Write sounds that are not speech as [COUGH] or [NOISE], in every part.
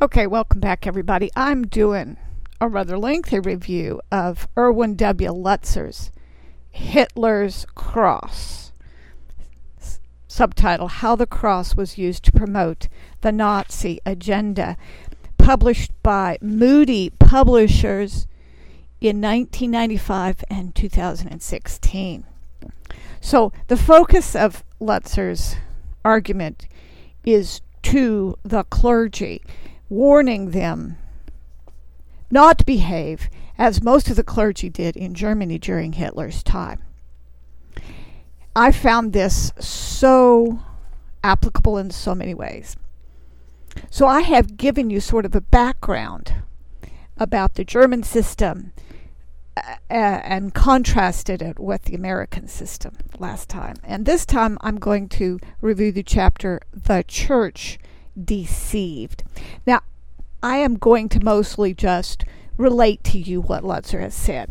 Okay, welcome back, everybody. I'm doing a rather lengthy review of Erwin W. Lutzer's Hitler's Cross. Subtitle How the Cross Was Used to Promote the Nazi Agenda, published by Moody Publishers in 1995 and 2016. So, the focus of Lutzer's argument is to the clergy warning them not to behave as most of the clergy did in Germany during Hitler's time. I found this so applicable in so many ways. So I have given you sort of a background about the German system uh, and contrasted it with the American system last time. And this time I'm going to review the chapter The Church deceived. Now, I am going to mostly just relate to you what Lutzer has said.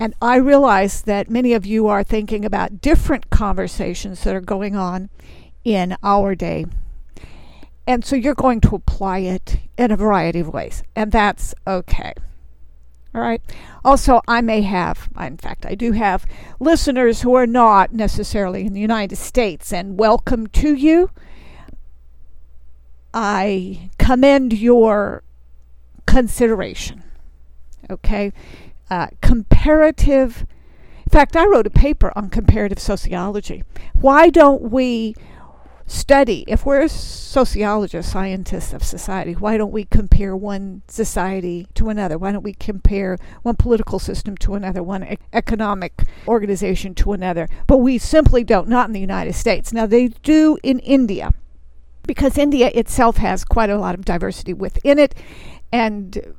And I realize that many of you are thinking about different conversations that are going on in our day. And so you're going to apply it in a variety of ways. And that's okay. All right. Also, I may have, in fact, I do have listeners who are not necessarily in the United States, and welcome to you. I commend your consideration. Okay? Uh, comparative. In fact, I wrote a paper on comparative sociology. Why don't we study, if we're sociologists, scientists of society, why don't we compare one society to another? Why don't we compare one political system to another, one e- economic organization to another? But we simply don't, not in the United States. Now, they do in India because India itself has quite a lot of diversity within it, and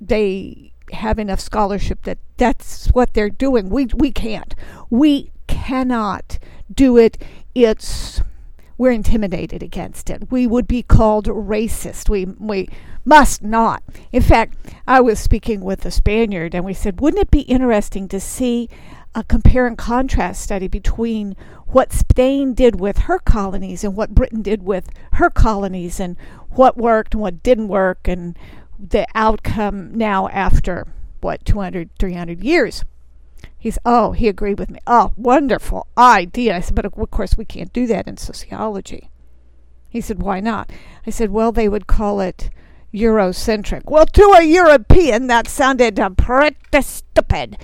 they have enough scholarship that that's what they're doing. We we can't. We cannot do it. It's we're intimidated against it. We would be called racist. We we must not. In fact, I was speaking with a Spaniard and we said, wouldn't it be interesting to see a compare and contrast study between what Spain did with her colonies and what Britain did with her colonies and what worked and what didn't work and the outcome now after what 200 300 years. He's oh he agreed with me. Oh wonderful idea. I said but of course we can't do that in sociology. He said why not? I said well they would call it eurocentric. Well to a european that sounded uh, pretty stupid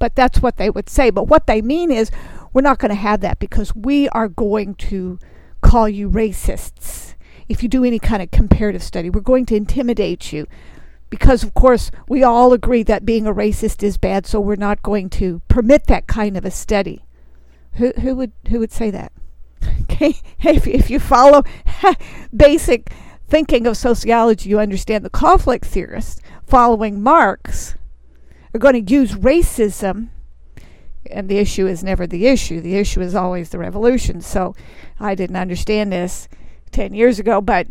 but that's what they would say but what they mean is we're not going to have that because we are going to call you racists. If you do any kind of comparative study, we're going to intimidate you because, of course, we all agree that being a racist is bad, so we're not going to permit that kind of a study. Who, who would who would say that? [LAUGHS] Okay, if if you follow [LAUGHS] basic thinking of sociology, you understand the conflict theorists following Marx are going to use racism and the issue is never the issue. The issue is always the revolution. So I didn't understand this 10 years ago, but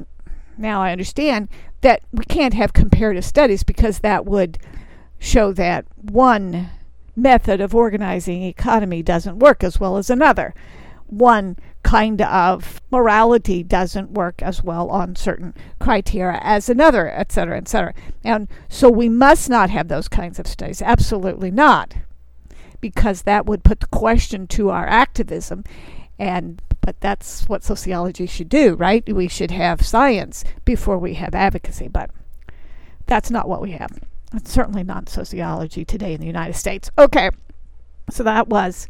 now I understand that we can't have comparative studies because that would show that one method of organizing economy doesn't work as well as another. One kind of morality doesn't work as well on certain criteria as another, et cetera, et cetera. And so we must not have those kinds of studies. Absolutely not because that would put the question to our activism and but that's what sociology should do right we should have science before we have advocacy but that's not what we have it's certainly not sociology today in the united states okay so that was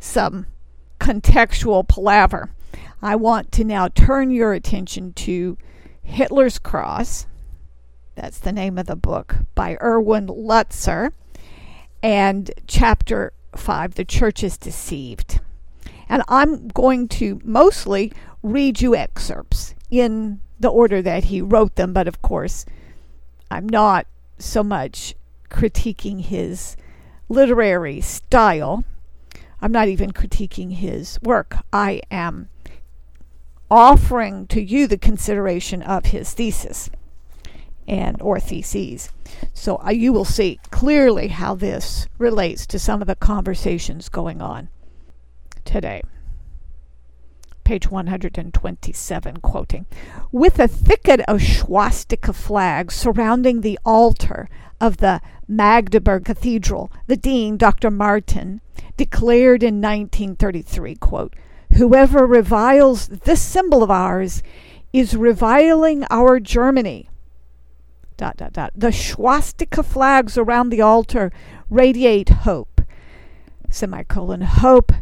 some contextual palaver i want to now turn your attention to hitler's cross that's the name of the book by erwin lutzer and chapter 5, The Church is Deceived. And I'm going to mostly read you excerpts in the order that he wrote them, but of course, I'm not so much critiquing his literary style. I'm not even critiquing his work. I am offering to you the consideration of his thesis and or theses. So uh, you will see clearly how this relates to some of the conversations going on today. page 127, quoting, with a thicket of swastika flags surrounding the altar of the Magdeburg Cathedral, the dean, Dr. Martin, declared in 1933, quote, Whoever reviles this symbol of ours is reviling our Germany. Dot, dot, dot. The swastika flags around the altar radiate hope. Semicolon, hope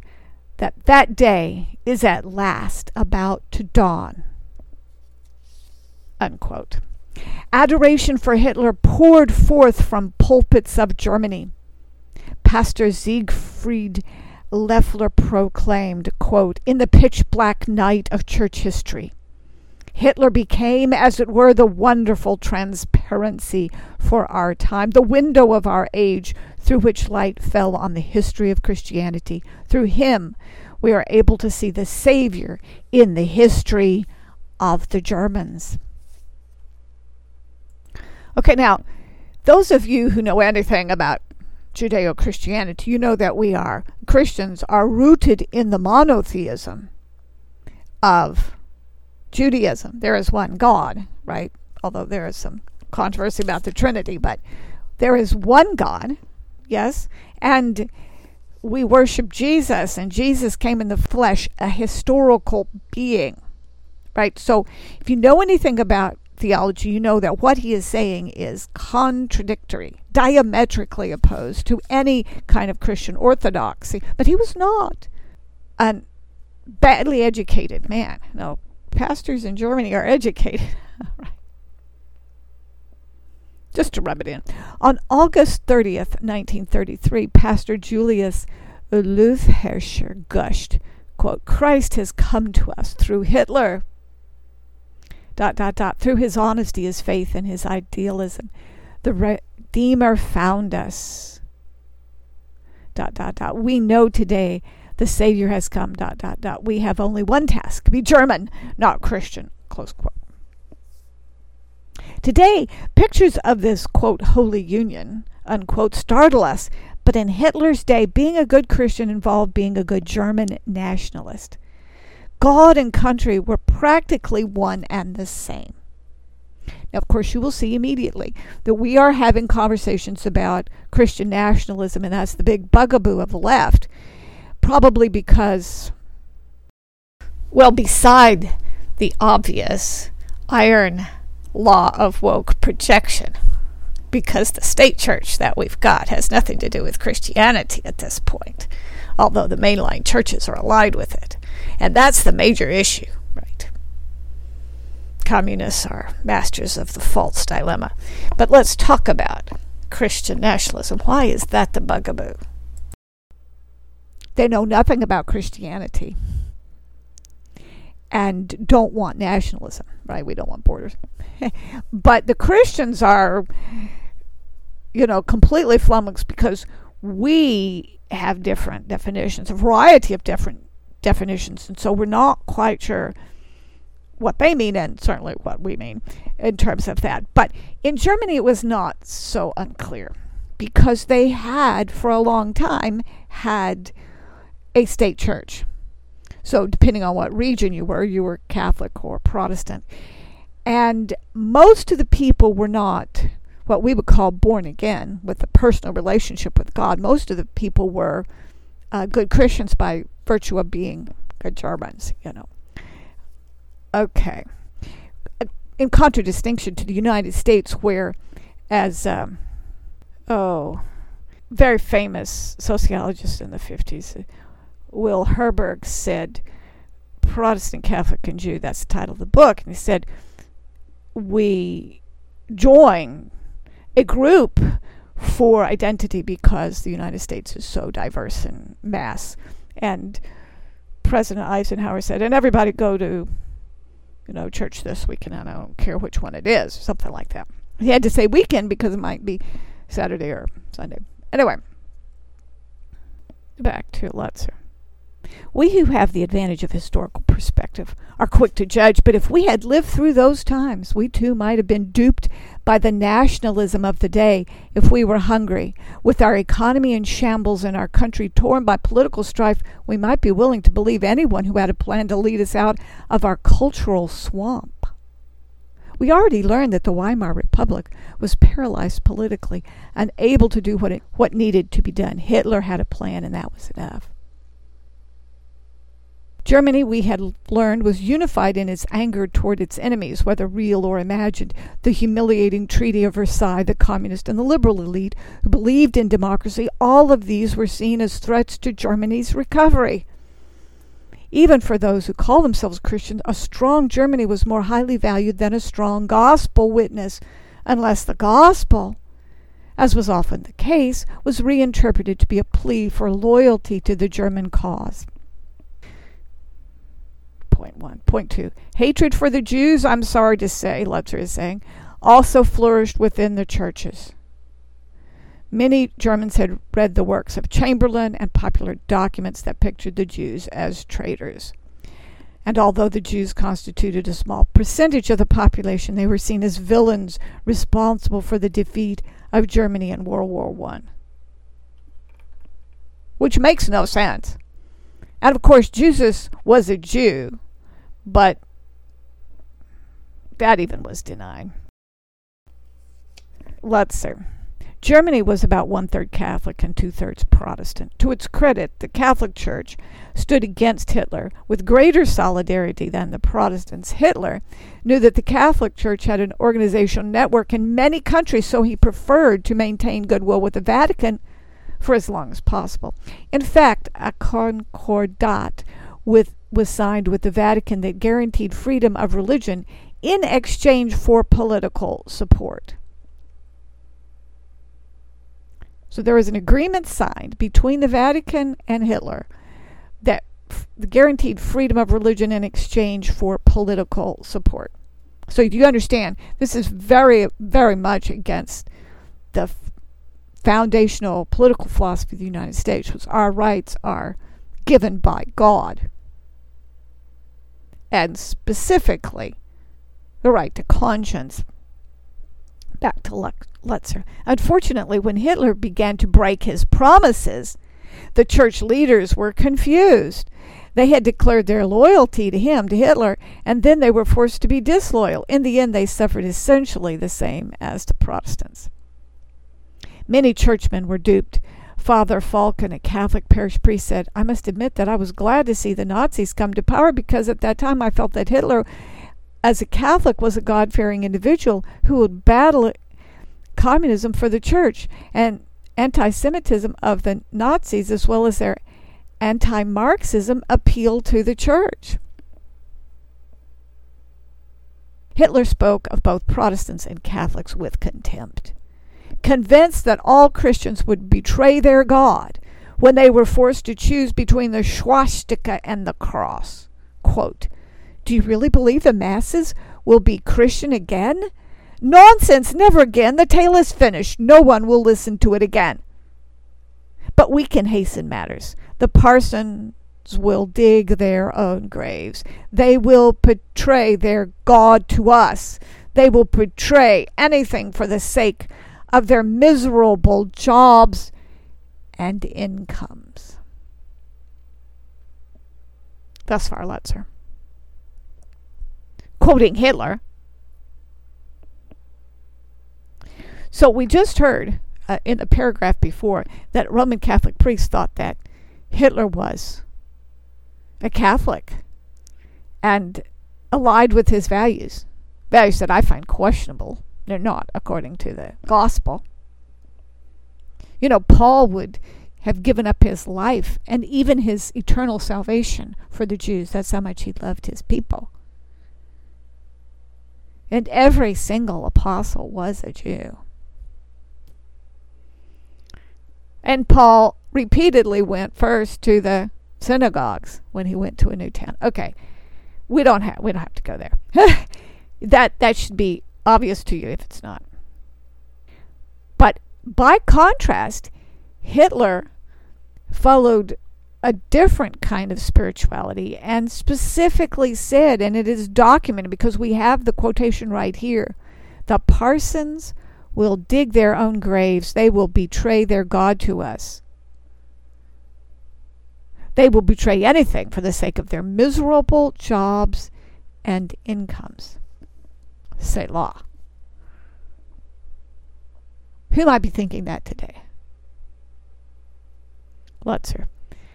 that that day is at last about to dawn. Unquote. Adoration for Hitler poured forth from pulpits of Germany. Pastor Siegfried Leffler proclaimed, quote, in the pitch black night of church history. Hitler became, as it were, the wonderful transparency for our time, the window of our age through which light fell on the history of Christianity. Through him, we are able to see the Savior in the history of the Germans. Okay, now, those of you who know anything about Judeo Christianity, you know that we are, Christians, are rooted in the monotheism of Judaism. There is one God, right? Although there is some controversy about the Trinity, but there is one God, yes, and we worship Jesus, and Jesus came in the flesh, a historical being, right? So if you know anything about theology, you know that what he is saying is contradictory, diametrically opposed to any kind of Christian orthodoxy. But he was not a badly educated man. No, pastors in Germany are educated. [LAUGHS] Just to rub it in. On August 30th, 1933, Pastor Julius Leutheuser gushed, quote, Christ has come to us through Hitler, dot, dot, dot, through his honesty, his faith, and his idealism. The Redeemer found us, dot, dot, dot. We know today the Savior has come, dot, dot, dot. We have only one task be German, not Christian, close quote. Today, pictures of this, quote, holy union, unquote, startle us, but in Hitler's day, being a good Christian involved being a good German nationalist. God and country were practically one and the same. Now, of course, you will see immediately that we are having conversations about Christian nationalism, and that's the big bugaboo of the left probably because, well, beside the obvious iron law of woke projection, because the state church that we've got has nothing to do with Christianity at this point, although the mainline churches are allied with it. And that's the major issue, right? Communists are masters of the false dilemma. But let's talk about Christian nationalism. Why is that the bugaboo? They know nothing about Christianity and don't want nationalism, right? We don't want borders. [LAUGHS] but the Christians are, you know, completely flummoxed because we have different definitions, a variety of different definitions. And so we're not quite sure what they mean and certainly what we mean in terms of that. But in Germany, it was not so unclear because they had, for a long time, had a state church. So, depending on what region you were, you were Catholic or Protestant. And most of the people were not what we would call born again with a personal relationship with God. Most of the people were uh, good Christians by virtue of being good Germans, you know. Okay. In contradistinction to the United States, where, as, um, oh, very famous sociologist in the 50s, Will Herberg said, Protestant, Catholic, and Jew, that's the title of the book. And he said, We join a group for identity because the United States is so diverse in mass. And President Eisenhower said, and everybody go to, you know, church this weekend. I don't care which one it is, something like that. He had to say weekend because it might be Saturday or Sunday. Anyway, back to Lutzer. We who have the advantage of historical perspective are quick to judge, but if we had lived through those times, we too might have been duped by the nationalism of the day if we were hungry. With our economy in shambles and our country torn by political strife, we might be willing to believe anyone who had a plan to lead us out of our cultural swamp. We already learned that the Weimar Republic was paralyzed politically, unable to do what, it, what needed to be done. Hitler had a plan, and that was enough. Germany, we had learned, was unified in its anger toward its enemies, whether real or imagined. The humiliating Treaty of Versailles, the communist and the liberal elite who believed in democracy, all of these were seen as threats to Germany's recovery. Even for those who call themselves Christians, a strong Germany was more highly valued than a strong gospel witness, unless the gospel, as was often the case, was reinterpreted to be a plea for loyalty to the German cause. Point one. Point two. Hatred for the Jews, I'm sorry to say, Lutzer is saying, also flourished within the churches. Many Germans had read the works of Chamberlain and popular documents that pictured the Jews as traitors. And although the Jews constituted a small percentage of the population, they were seen as villains responsible for the defeat of Germany in World War I. Which makes no sense. And of course, Jesus was a Jew, but that even was denied. Lutzer. Germany was about one third Catholic and two thirds Protestant. To its credit, the Catholic Church stood against Hitler with greater solidarity than the Protestants. Hitler knew that the Catholic Church had an organizational network in many countries, so he preferred to maintain goodwill with the Vatican for as long as possible. In fact, a concordat with was signed with the Vatican that guaranteed freedom of religion in exchange for political support. So there was an agreement signed between the Vatican and Hitler that f- guaranteed freedom of religion in exchange for political support. So you understand, this is very, very much against the foundational political philosophy of the United States, which our rights are given by God and specifically the right to conscience. Back to Lutzer. Unfortunately, when Hitler began to break his promises, the church leaders were confused. They had declared their loyalty to him, to Hitler, and then they were forced to be disloyal. In the end, they suffered essentially the same as the Protestants. Many churchmen were duped Father Falken, a Catholic parish priest, said, I must admit that I was glad to see the Nazis come to power because at that time I felt that Hitler, as a Catholic, was a God fearing individual who would battle communism for the church and anti Semitism of the Nazis, as well as their anti Marxism, appealed to the church. Hitler spoke of both Protestants and Catholics with contempt convinced that all Christians would betray their God when they were forced to choose between the swastika and the cross. Quote, Do you really believe the masses will be Christian again? Nonsense, never again. The tale is finished. No one will listen to it again. But we can hasten matters. The parsons will dig their own graves. They will betray their God to us. They will betray anything for the sake of their miserable jobs and incomes. Thus far, Lutzer. Quoting Hitler. So we just heard uh, in the paragraph before that Roman Catholic priests thought that Hitler was a Catholic and allied with his values, values that I find questionable. They're not, according to the gospel. You know, Paul would have given up his life and even his eternal salvation for the Jews. That's how much he loved his people. And every single apostle was a Jew. And Paul repeatedly went first to the synagogues when he went to a new town. Okay. We don't have we don't have to go there. [LAUGHS] that that should be obvious to you if it's not. But by contrast, Hitler followed a different kind of spirituality and specifically said, and it is documented because we have the quotation right here the parsons will dig their own graves, they will betray their God to us. They will betray anything for the sake of their miserable jobs and incomes. Selah. Who might be thinking that today? Lutzer.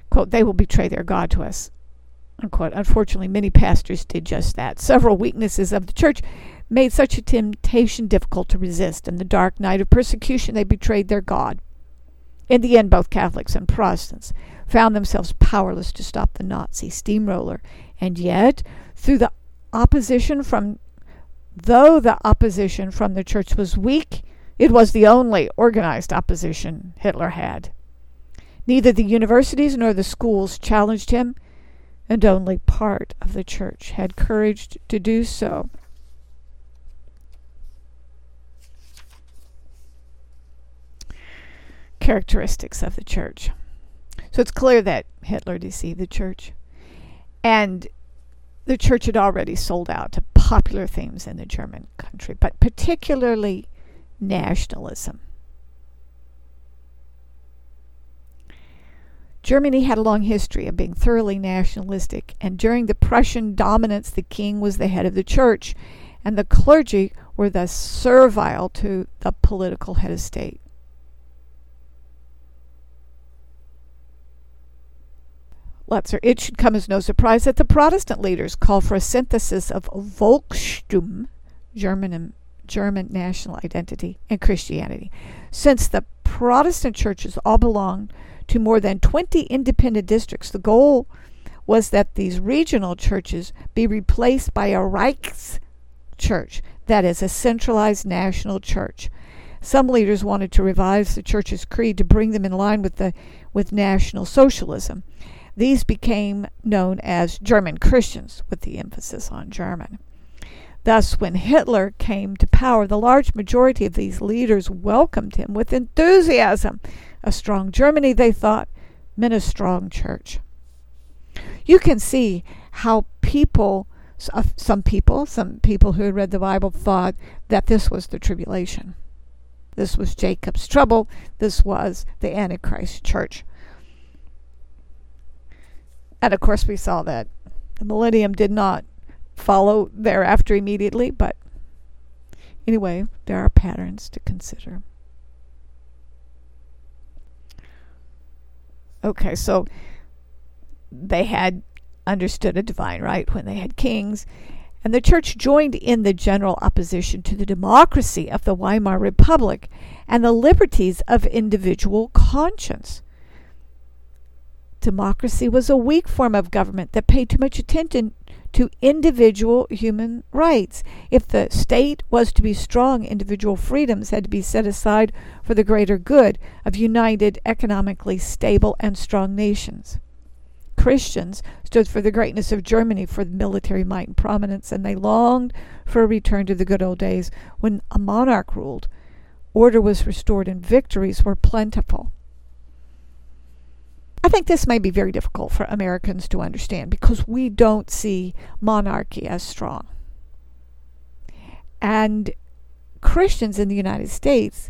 Quote, they will betray their God to us. Unquote. Unfortunately, many pastors did just that. Several weaknesses of the church made such a temptation difficult to resist. In the dark night of persecution, they betrayed their God. In the end, both Catholics and Protestants found themselves powerless to stop the Nazi steamroller. And yet, through the opposition from, though the opposition from the church was weak, it was the only organized opposition Hitler had. Neither the universities nor the schools challenged him, and only part of the church had courage to do so. Characteristics of the church. So it's clear that Hitler deceived the church. And the church had already sold out to popular themes in the German country, but particularly nationalism. Germany had a long history of being thoroughly nationalistic, and during the Prussian dominance, the king was the head of the church, and the clergy were thus servile to the political head of state. Lutzer, it should come as no surprise that the Protestant leaders call for a synthesis of Volkstum, German, German national identity, and Christianity. Since the Protestant churches all belong to more than 20 independent districts. The goal was that these regional churches be replaced by a Reichschurch, that is, a centralized national church. Some leaders wanted to revise the church's creed to bring them in line with the with National Socialism. These became known as German Christians, with the emphasis on German. Thus, when Hitler came to power, the large majority of these leaders welcomed him with enthusiasm. A strong Germany, they thought, meant a strong church. You can see how people, uh, some people, some people who had read the Bible thought that this was the tribulation. This was Jacob's trouble. This was the Antichrist church. And of course, we saw that the millennium did not follow thereafter immediately, but anyway, there are patterns to consider. Okay, so they had understood a divine right when they had kings, and the church joined in the general opposition to the democracy of the Weimar Republic and the liberties of individual conscience. Democracy was a weak form of government that paid too much attention to individual human rights. If the state was to be strong, individual freedoms had to be set aside for the greater good of united, economically stable, and strong nations. Christians stood for the greatness of Germany, for military might and prominence, and they longed for a return to the good old days when a monarch ruled, order was restored, and victories were plentiful. I think this may be very difficult for Americans to understand because we don't see monarchy as strong. And Christians in the United States,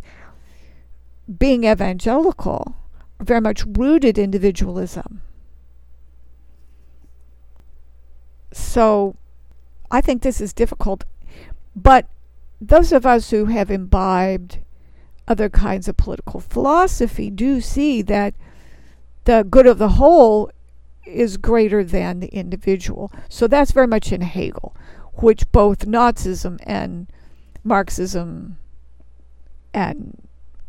being evangelical, are very much rooted individualism. So I think this is difficult. But those of us who have imbibed other kinds of political philosophy do see that the good of the whole is greater than the individual. So that's very much in Hegel, which both Nazism and Marxism and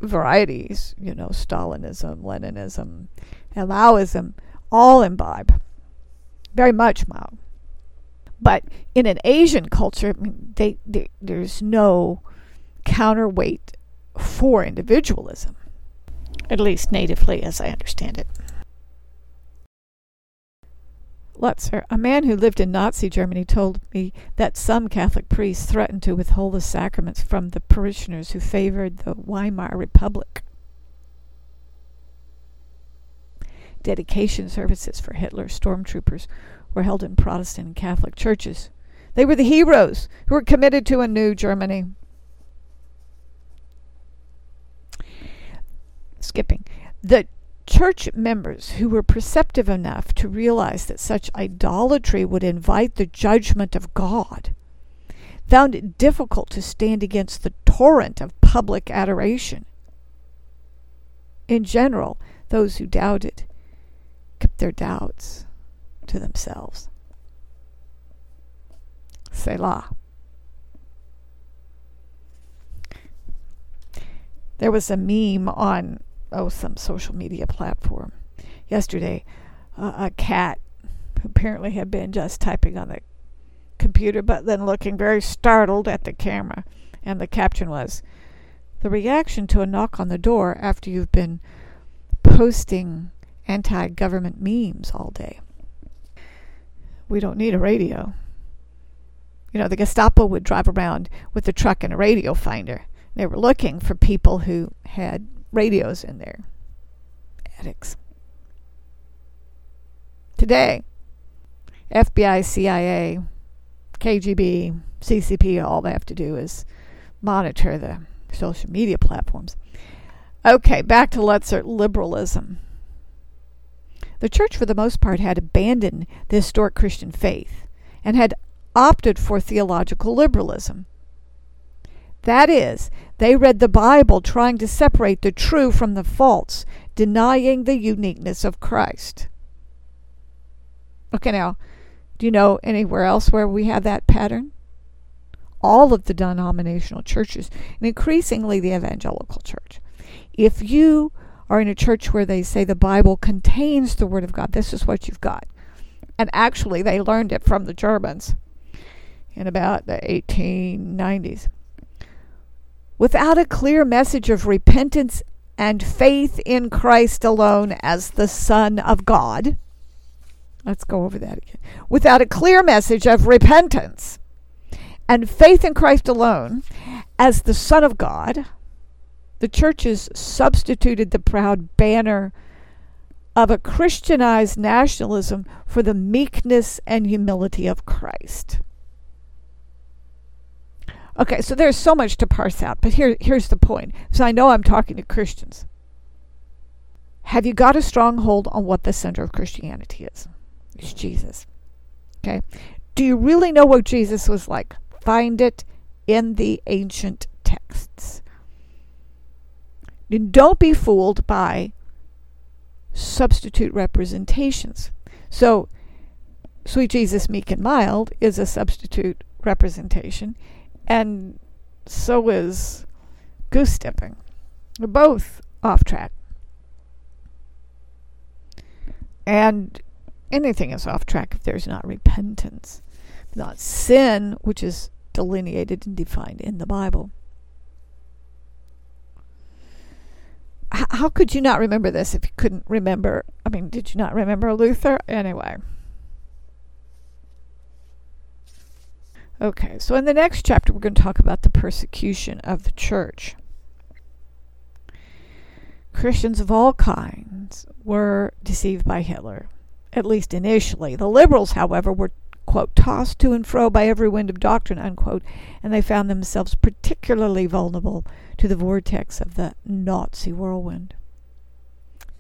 varieties, you know, Stalinism, Leninism, and Maoism, all imbibe. Very much Mao. But in an Asian culture, I mean, they, they, there's no counterweight for individualism, at least natively, as I understand it. Lutzer, a man who lived in Nazi Germany, told me that some Catholic priests threatened to withhold the sacraments from the parishioners who favored the Weimar Republic. dedication services for Hitler stormtroopers were held in Protestant and Catholic churches. They were the heroes who were committed to a new Germany. Skipping. The church members who were perceptive enough to realize that such idolatry would invite the judgment of God found it difficult to stand against the torrent of public adoration. In general, those who doubted kept their doubts to themselves. Selah. There was a meme on oh some social media platform yesterday. Uh, a cat who apparently had been just typing on the computer, but then looking very startled at the camera. And the caption was The reaction to a knock on the door after you've been posting anti government memes all day. We don't need a radio. You know, the Gestapo would drive around with a truck and a radio finder. They were looking for people who had radios in their attics. Today, FBI, CIA, KGB, CCP, all they have to do is monitor the social media platforms. Okay, back to Lutzer liberalism. The church, for the most part, had abandoned the historic Christian faith and had opted for theological liberalism. That is, they read the Bible trying to separate the true from the false, denying the uniqueness of Christ. Okay, now, do you know anywhere else where we have that pattern? All of the denominational churches, and increasingly the evangelical church. If you are in a church where they say the Bible contains the Word of God, this is what you've got. And actually, they learned it from the Germans in about the 1890s. Without a clear message of repentance and faith in Christ alone as the Son of God, Let's go over that again. Without a clear message of repentance and faith in Christ alone as the Son of God, the churches substituted the proud banner of a Christianized nationalism for the meekness and humility of Christ. Okay, so there's so much to parse out, but here, here's the point. So I know I'm talking to Christians. Have you got a stronghold on what the center of Christianity is? It's Jesus. Okay? Do you really know what Jesus was like? Find it in the ancient texts. And don't be fooled by substitute representations. So, sweet Jesus, meek and mild is a substitute representation, and so is goose stepping. They're both off track. And anything is off track if there's not repentance, not sin, which is delineated and defined in the Bible. H- how could you not remember this if you couldn't remember? I mean, did you not remember Luther? Anyway. Okay, so in the next chapter, we're going to talk about the persecution of the church. Christians of all kinds were deceived by Hitler at least initially. The liberals, however, were, quote, tossed to and fro by every wind of doctrine, unquote, and they found themselves particularly vulnerable to the vortex of the Nazi whirlwind.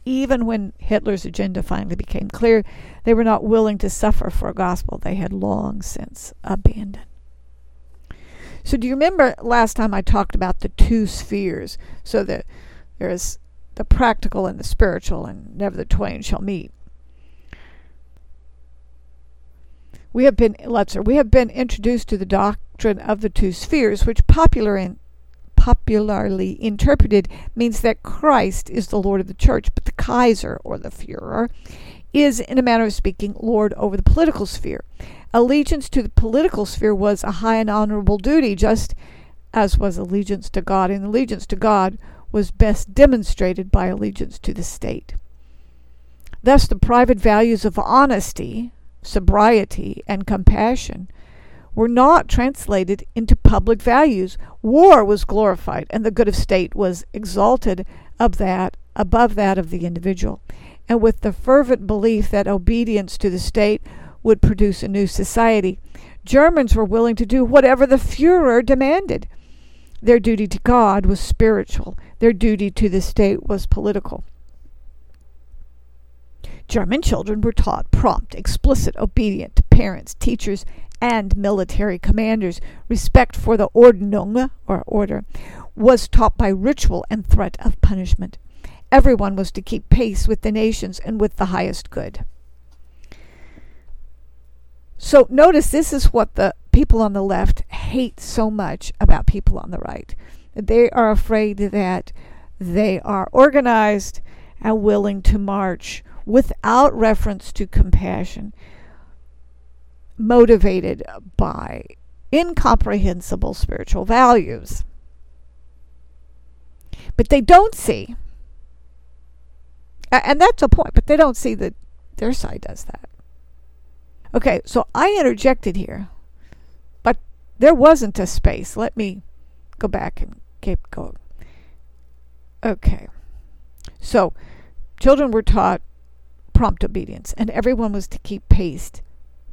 Even when Hitler's agenda finally became clear, they were not willing to suffer for a gospel they had long since abandoned. So, do you remember last time I talked about the two spheres? So that there is the practical and the spiritual, and never the twain shall meet. we have been Lutzer, we have been introduced to the doctrine of the two spheres, which popular in, popularly interpreted means that Christ is the Lord of the church, but the Kaiser or the Fuhrer is, in a manner of speaking, Lord over the political sphere. Allegiance to the political sphere was a high and honorable duty, just as was allegiance to God, and allegiance to God was best demonstrated by allegiance to the state. Thus, the private values of honesty, sobriety, and compassion were not translated into public values. War was glorified, and the good of state was exalted of that above that of the individual. and with the fervent belief that obedience to the state would produce a new society, Germans were willing to do whatever the Fuhrer demanded. Their duty to God was spiritual, their duty to the state was political. German children were taught prompt, explicit, obedient to parents, teachers, and military commanders. Respect for the Ordnung, or order, was taught by ritual and threat of punishment. Everyone was to keep pace with the nations and with the highest good. So notice this is what the people on the left hate so much about people on the right. They are afraid that they are organized and willing to march without reference to compassion, motivated by incomprehensible spiritual values. But they don't see, and that's a point, but they don't see that their side does that. Okay, so I interjected here, but there wasn't a space. Let me go back and keep going. Okay, so children were taught prompt obedience, and everyone was to keep pace,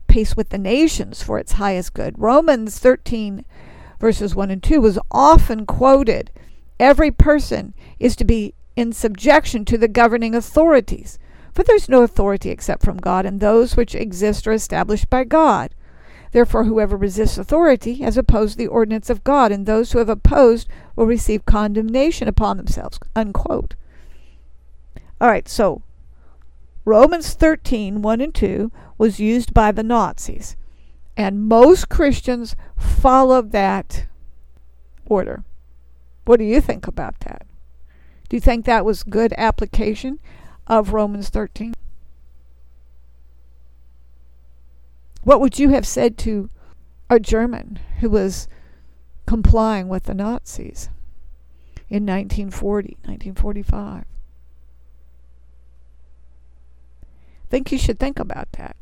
pace with the nations for its highest good. Romans 13, verses 1 and 2, was often quoted. Every person is to be in subjection to the governing authorities. For there's no authority except from God, and those which exist are established by God. Therefore, whoever resists authority has opposed the ordinance of God, and those who have opposed will receive condemnation upon themselves. Unquote. All right, so Romans 13, 1 and 2 was used by the Nazis. And most Christians followed that order. What do you think about that? Do you think that was good application of Romans 13? What would you have said to a German who was complying with the Nazis in 1940, 1945? think you should think about that.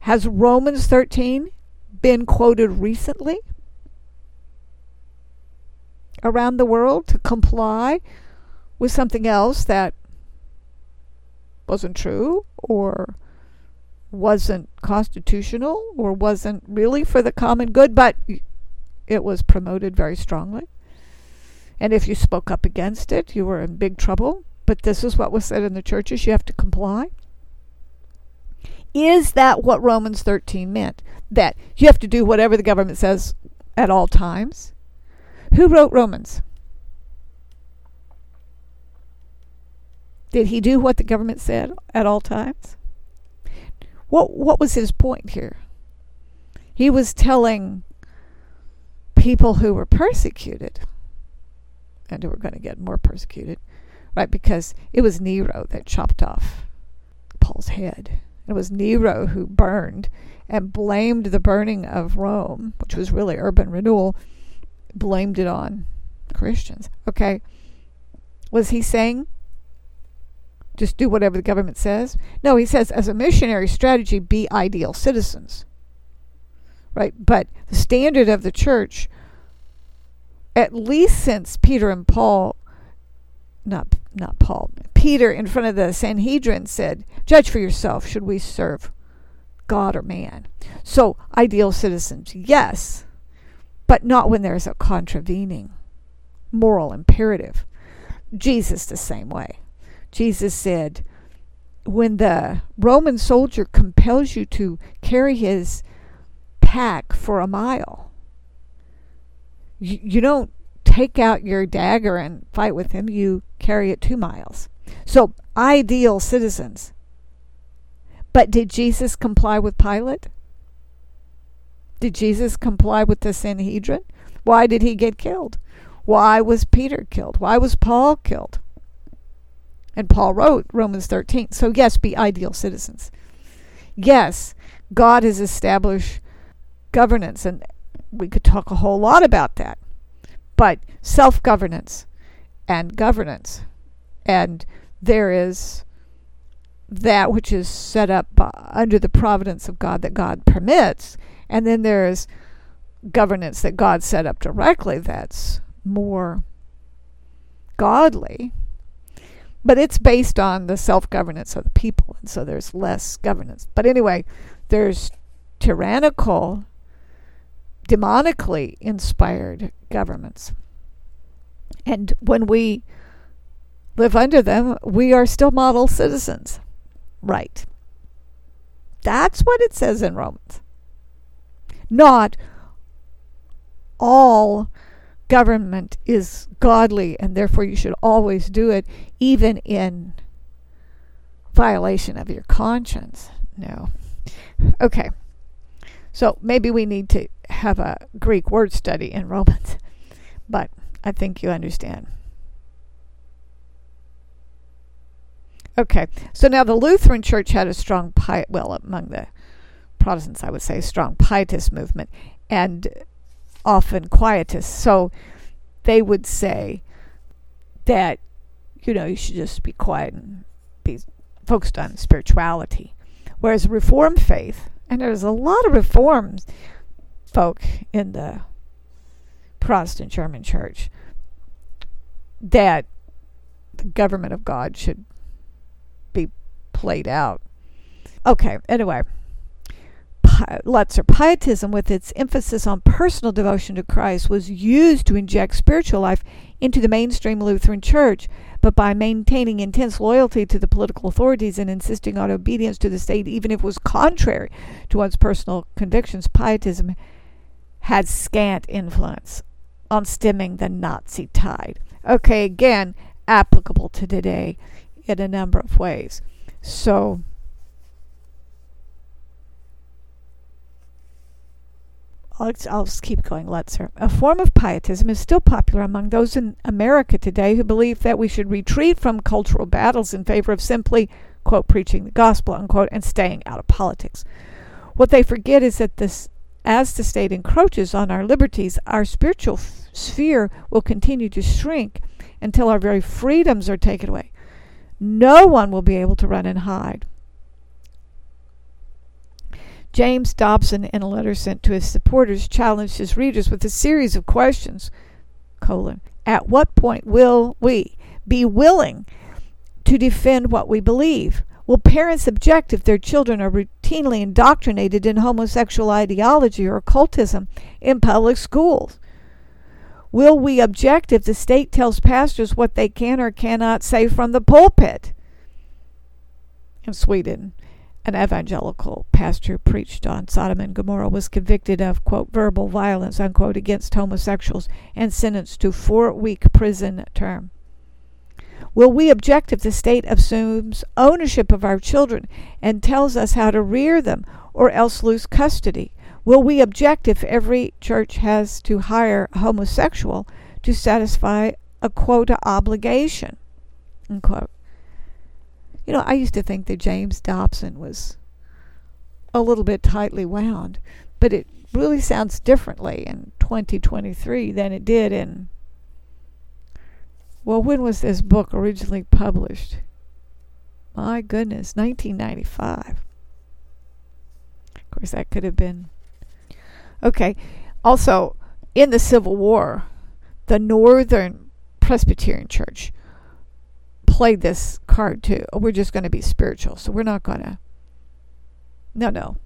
Has Romans 13 been quoted recently around the world to comply with something else that wasn't true or wasn't constitutional or wasn't really for the common good, but it was promoted very strongly. And if you spoke up against it, you were in big trouble. But this is what was said in the churches you have to comply. Is that what Romans 13 meant? That you have to do whatever the government says at all times? Who wrote Romans? Did he do what the government said at all times? What what was his point here? He was telling people who were persecuted and who were going to get more persecuted, right? Because it was Nero that chopped off Paul's head. It was Nero who burned and blamed the burning of Rome, which was really urban renewal, blamed it on Christians. Okay. Was he saying just do whatever the government says? No, he says as a missionary strategy, be ideal citizens. Right? But the standard of the church, at least since Peter and Paul, not not Paul, Peter in front of the Sanhedrin said, Judge for yourself, should we serve God or man? So, ideal citizens, yes, but not when there's a contravening moral imperative. Jesus, the same way. Jesus said, when the Roman soldier compels you to carry his pack for a mile, you, you don't take out your dagger and fight with him, you carry it two miles. So, ideal citizens. But did Jesus comply with Pilate? Did Jesus comply with the Sanhedrin? Why did he get killed? Why was Peter killed? Why was Paul killed? And Paul wrote Romans 13. So, yes, be ideal citizens. Yes, God has established governance, and we could talk a whole lot about that. But self governance and governance and there is that which is set up under the providence of God that God permits, and then there's governance that God set up directly that's more godly. But it's based on the self governance of the people, and so there's less governance. But anyway, there's tyrannical, demonically inspired governments. And when we live under them, we are still model citizens. Right. That's what it says in Romans. Not all government is godly and therefore you should always do it, even in violation of your conscience. No. Okay. So maybe we need to have a Greek word study in Romans, [LAUGHS] but I think you understand. Okay, so now the Lutheran Church had a strong well, among the Protestants, I would say, strong pietist movement, and often quietists. So they would say that, you know, you should just be quiet and be focused on spirituality. Whereas Reformed faith, and there's a lot of Reformed folk in the Protestant German church, that the government of God should be played out. Okay, anyway. Lutzer, pietism, with its emphasis on personal devotion to Christ, was used to inject spiritual life into the mainstream Lutheran Church. But by maintaining intense loyalty to the political authorities and insisting on obedience to the state, even if it was contrary to one's personal convictions, pietism had scant influence on stemming the Nazi tide. Okay, again, applicable to today in a number of ways. So, I'll, I'll just keep going. Lutzer. A form of pietism is still popular among those in America today who believe that we should retreat from cultural battles in favor of simply, quote, preaching the gospel, unquote, and staying out of politics. What they forget is that this, as the state encroaches on our liberties, our spiritual f- sphere will continue to shrink until our very freedoms are taken away. No one will be able to run and hide. James Dobson, in a letter sent to his supporters, challenged his readers with a series of questions. Colon, At what point will we be willing to defend what we believe? Will parents object if their children are routinely indoctrinated in homosexual ideology or occultism in public schools? Will we object if the state tells pastors what they can or cannot say from the pulpit? In Sweden, an evangelical pastor preached on Sodom and Gomorrah was convicted of, quote, verbal violence, unquote, against homosexuals and sentenced to four week prison term. Will we object if the state assumes ownership of our children and tells us how to rear them or else lose custody? Will we object if every church has to hire a homosexual to satisfy a quota obligation? Unquote. You know, I used to think that James Dobson was a little bit tightly wound, but it really sounds differently in 2023 than it did in. Well, when was this book originally published? My goodness, 1995. Of course, that could have been Okay. Also, in the Civil War, the Northern Presbyterian Church played this card too. Oh, we're just going to be spiritual, so we're not going to. No, no.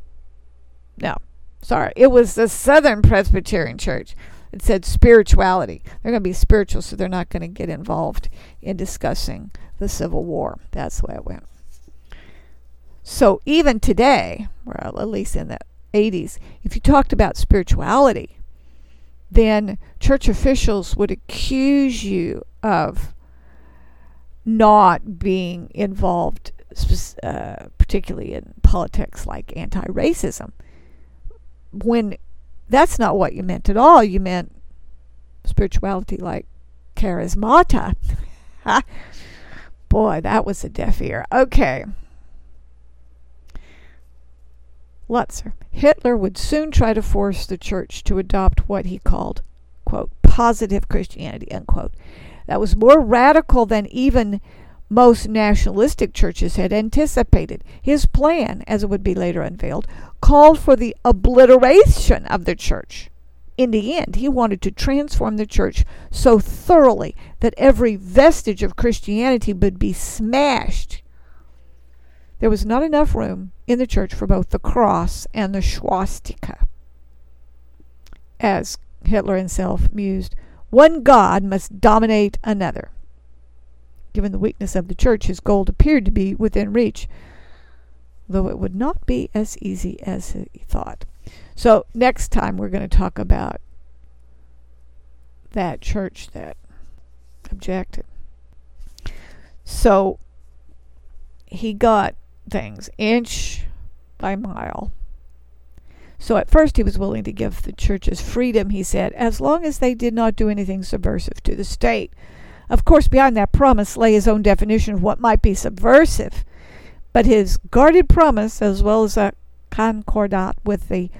No. Sorry. It was the Southern Presbyterian Church. It said spirituality. They're going to be spiritual, so they're not going to get involved in discussing the Civil War. That's the way it went. So even today, well, at least in the 80s, if you talked about spirituality, then church officials would accuse you of not being involved, uh, particularly in politics like anti racism, when that's not what you meant at all. You meant spirituality like charismata. [LAUGHS] Boy, that was a deaf ear. Okay. Lutzer. Hitler would soon try to force the church to adopt what he called, quote, positive Christianity, unquote. That was more radical than even most nationalistic churches had anticipated. His plan, as it would be later unveiled, called for the obliteration of the church. In the end, he wanted to transform the church so thoroughly that every vestige of Christianity would be smashed. There was not enough room in the church for both the cross and the swastika. As Hitler himself mused, one God must dominate another. Given the weakness of the church, his goal appeared to be within reach, though it would not be as easy as he thought. So, next time we're going to talk about that church that objected. So, he got things inch by mile. So at first he was willing to give the churches freedom, he said, as long as they did not do anything subversive to the state. Of course, behind that promise lay his own definition of what might be subversive. But his guarded promise, as well as a concordat with the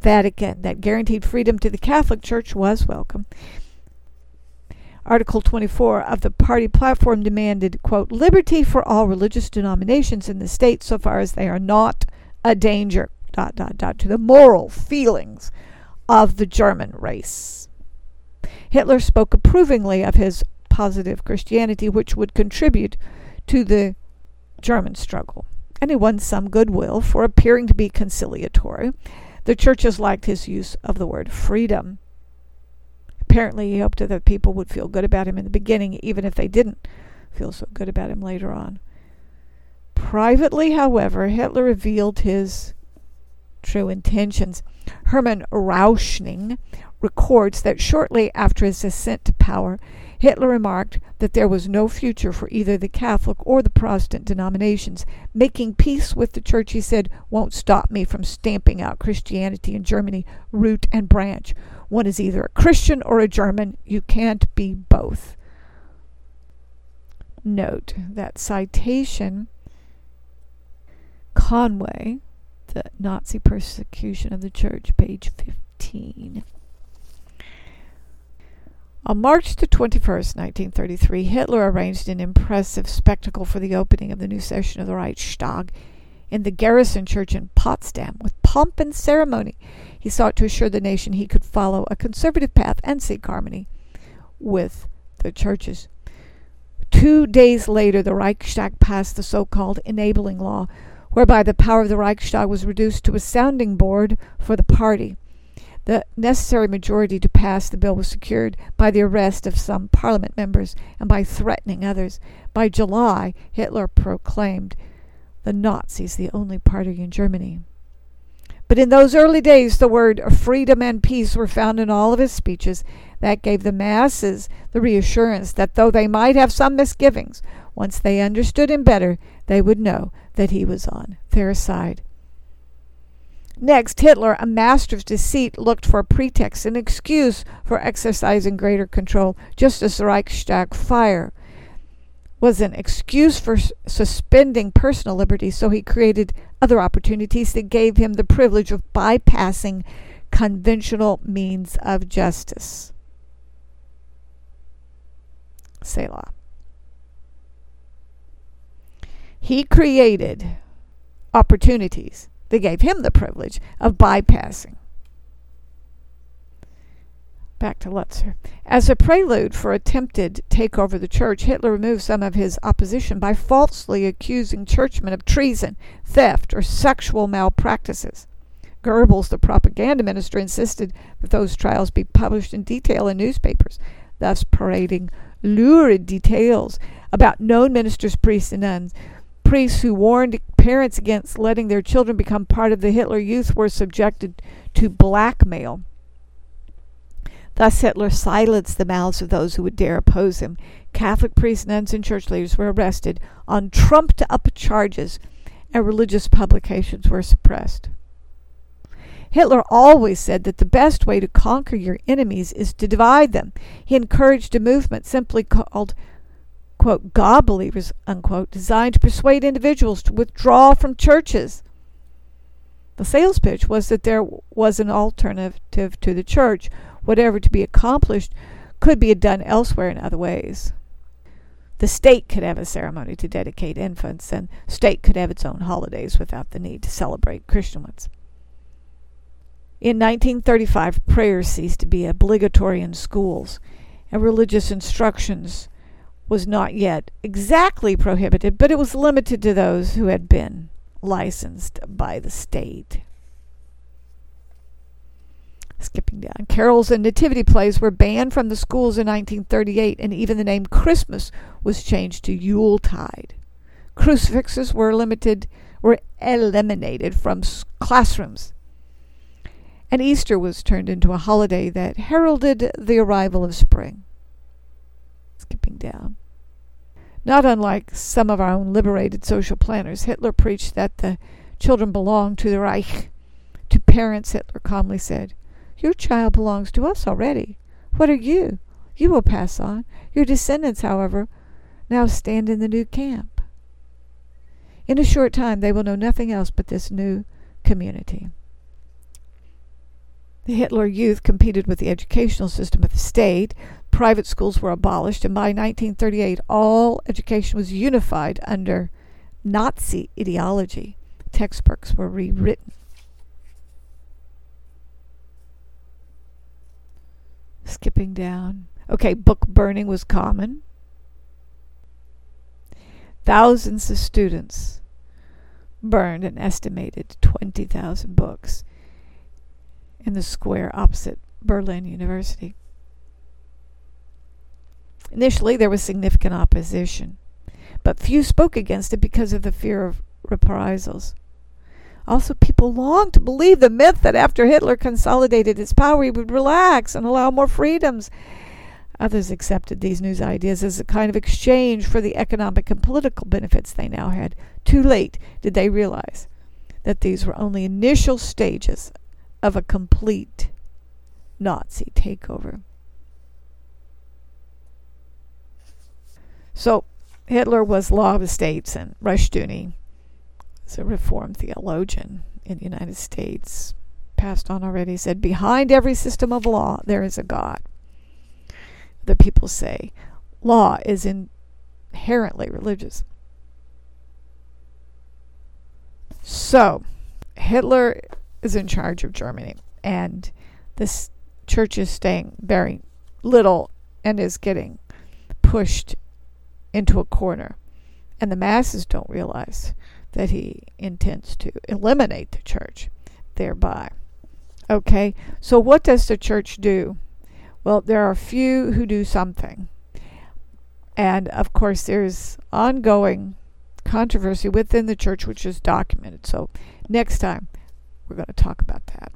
Vatican that guaranteed freedom to the Catholic Church, was welcome. Article 24 of the party platform demanded, quote, liberty for all religious denominations in the state so far as they are not a danger, dot, dot, dot, to the moral feelings of the German race. Hitler spoke approvingly of his positive Christianity, which would contribute to the German struggle. And he won some goodwill for appearing to be conciliatory. The churches liked his use of the word freedom. Apparently, he hoped that people would feel good about him in the beginning, even if they didn't feel so good about him later on. Privately, however, Hitler revealed his true intentions. Hermann Rauschning records that shortly after his ascent to power, Hitler remarked that there was no future for either the Catholic or the Protestant denominations. Making peace with the Church, he said, won't stop me from stamping out Christianity in Germany, root and branch. One is either a Christian or a German. You can't be both. Note that citation Conway, the Nazi persecution of the church, page 15. On March the 21st, 1933, Hitler arranged an impressive spectacle for the opening of the new session of the Reichstag in the Garrison Church in Potsdam. With pomp and ceremony, he sought to assure the nation he could follow a conservative path and seek harmony with the churches. Two days later, the Reichstag passed the so called enabling law, whereby the power of the Reichstag was reduced to a sounding board for the party. The necessary majority to pass the bill was secured by the arrest of some parliament members and by threatening others. By July, Hitler proclaimed the Nazis the only party in Germany. But in those early days, the word freedom and peace were found in all of his speeches. That gave the masses the reassurance that though they might have some misgivings, once they understood him better, they would know that he was on their side. Next, Hitler, a master of deceit, looked for a pretext, an excuse for exercising greater control, just as the Reichstag fire was an excuse for suspending personal liberty, so he created other opportunities that gave him the privilege of bypassing conventional means of justice. Selah. He created opportunities that gave him the privilege of bypassing. Back to Lutzer. As a prelude for attempted takeover of the church, Hitler removed some of his opposition by falsely accusing churchmen of treason, theft, or sexual malpractices. Goebbels, the propaganda minister, insisted that those trials be published in detail in newspapers, thus parading lurid details about known ministers, priests, and nuns Priests who warned parents against letting their children become part of the Hitler Youth were subjected to blackmail. Thus, Hitler silenced the mouths of those who would dare oppose him. Catholic priests, nuns, and church leaders were arrested on trumped up charges, and religious publications were suppressed. Hitler always said that the best way to conquer your enemies is to divide them. He encouraged a movement simply called quote, God believers, unquote, designed to persuade individuals to withdraw from churches. The sales pitch was that there was an alternative to the church. Whatever to be accomplished could be done elsewhere in other ways. The state could have a ceremony to dedicate infants, and state could have its own holidays without the need to celebrate Christian ones. In 1935, prayer ceased to be obligatory in schools, and religious instructions was not yet exactly prohibited, but it was limited to those who had been licensed by the state. Skipping down. Carols and nativity plays were banned from the schools in 1938, and even the name Christmas was changed to Yuletide. Crucifixes were limited were eliminated from classrooms. And Easter was turned into a holiday that heralded the arrival of spring. Skipping down. Not unlike some of our own liberated social planners, Hitler preached that the children belonged to the Reich. To parents, Hitler calmly said, Your child belongs to us already. What are you? You will pass on. Your descendants, however, now stand in the new camp. In a short time, they will know nothing else but this new community. The Hitler Youth competed with the educational system of the state. Private schools were abolished, and by 1938, all education was unified under Nazi ideology. Textbooks were rewritten. Skipping down. Okay, book burning was common. Thousands of students burned an estimated 20,000 books in the square opposite Berlin University. Initially, there was significant opposition, but few spoke against it because of the fear of reprisals. Also, people longed to believe the myth that after Hitler consolidated his power, he would relax and allow more freedoms Others accepted these new ideas as a kind of exchange for the economic and political benefits they now had. Too late did they realize that these were only initial stages of a complete Nazi takeover. So, Hitler was law of the states, and Rushdoony was a reformed theologian in the United States, passed on already, said, Behind every system of law, there is a God. The people say law is inherently religious. So, Hitler is in charge of Germany, and this church is staying very little and is getting pushed into a corner. And the masses don't realize that he intends to eliminate the church thereby. Okay, so what does the church do? Well, there are few who do something. And of course, there's ongoing controversy within the church, which is documented. So, next time, we're going to talk about that.